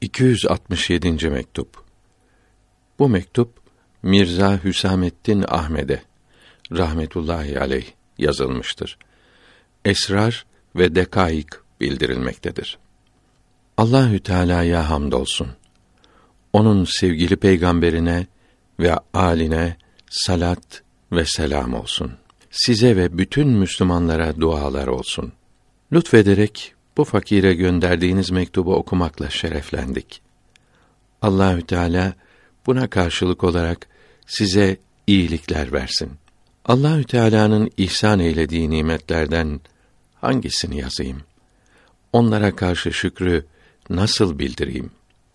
267. mektup. Bu mektup Mirza Hüsamettin Ahmed'e rahmetullahi aleyh yazılmıştır. Esrar ve dekaik bildirilmektedir. Allahü Teala'ya hamdolsun. Onun sevgili peygamberine ve aline salat ve selam olsun. Size ve bütün Müslümanlara dualar olsun. Lütfederek bu fakire gönderdiğiniz mektubu okumakla şereflendik. Allahü Teala buna karşılık olarak size iyilikler versin. Allahü Teala'nın ihsan eylediği nimetlerden hangisini yazayım? Onlara karşı şükrü nasıl bildireyim?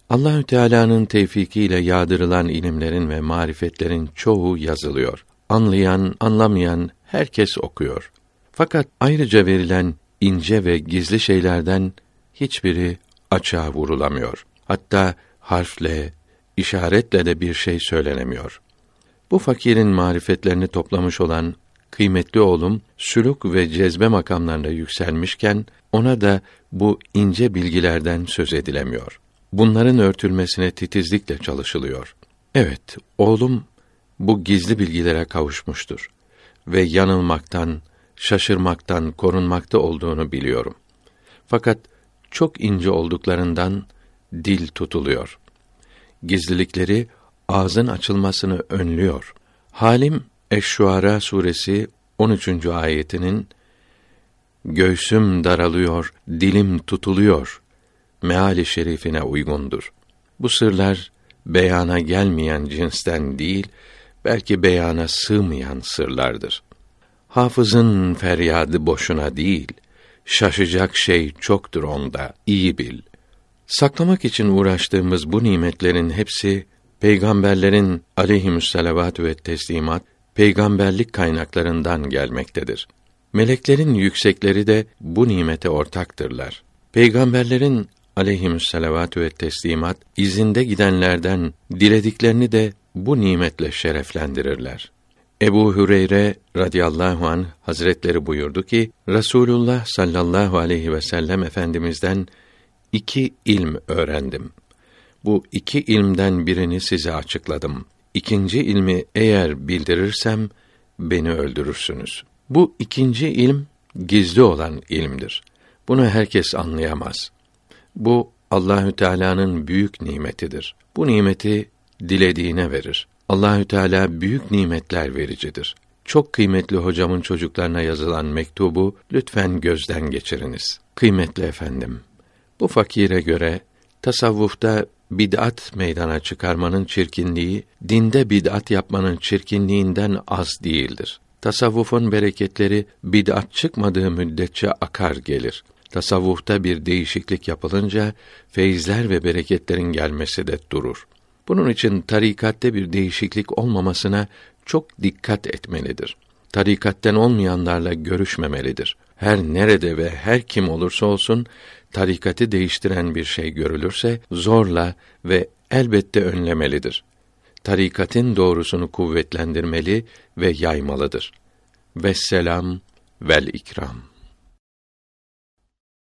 Allahü Teala'nın tevfikiyle yağdırılan ilimlerin ve marifetlerin çoğu yazılıyor. Anlayan, anlamayan herkes okuyor. Fakat ayrıca verilen ince ve gizli şeylerden hiçbiri açığa vurulamıyor. Hatta harfle, işaretle de bir şey söylenemiyor. Bu fakirin marifetlerini toplamış olan kıymetli oğlum sülük ve cezbe makamlarına yükselmişken ona da bu ince bilgilerden söz edilemiyor. Bunların örtülmesine titizlikle çalışılıyor. Evet, oğlum bu gizli bilgilere kavuşmuştur ve yanılmaktan, şaşırmaktan korunmakta olduğunu biliyorum. Fakat çok ince olduklarından dil tutuluyor. Gizlilikleri ağzın açılmasını önlüyor. Halim Eş-Şuara suresi 13. ayetinin göğsüm daralıyor, dilim tutuluyor meali şerifine uygundur. Bu sırlar beyana gelmeyen cinsten değil, belki beyana sığmayan sırlardır. Hafızın feryadı boşuna değil, şaşacak şey çoktur onda, iyi bil. Saklamak için uğraştığımız bu nimetlerin hepsi peygamberlerin aleyhissalatu ve teslimat peygamberlik kaynaklarından gelmektedir. Meleklerin yüksekleri de bu nimete ortaktırlar. Peygamberlerin aleyhissalatu ve teslimat izinde gidenlerden dilediklerini de bu nimetle şereflendirirler. Ebu Hüreyre radıyallahu an Hazretleri buyurdu ki Rasulullah sallallahu aleyhi ve sellem efendimizden iki ilm öğrendim. Bu iki ilmden birini size açıkladım. İkinci ilmi eğer bildirirsem beni öldürürsünüz. Bu ikinci ilm gizli olan ilmdir. Bunu herkes anlayamaz. Bu Allahü Teala'nın büyük nimetidir. Bu nimeti dilediğine verir. Allahü Teala büyük nimetler vericidir. Çok kıymetli hocamın çocuklarına yazılan mektubu lütfen gözden geçiriniz. Kıymetli efendim, bu fakire göre tasavvufta bid'at meydana çıkarmanın çirkinliği dinde bid'at yapmanın çirkinliğinden az değildir. Tasavvufun bereketleri bid'at çıkmadığı müddetçe akar gelir. Tasavvufta bir değişiklik yapılınca feyizler ve bereketlerin gelmesi de durur. Bunun için tarikatte bir değişiklik olmamasına çok dikkat etmelidir. Tarikatten olmayanlarla görüşmemelidir. Her nerede ve her kim olursa olsun tarikatı değiştiren bir şey görülürse zorla ve elbette önlemelidir. Tarikatin doğrusunu kuvvetlendirmeli ve yaymalıdır. Vesselam vel ikram.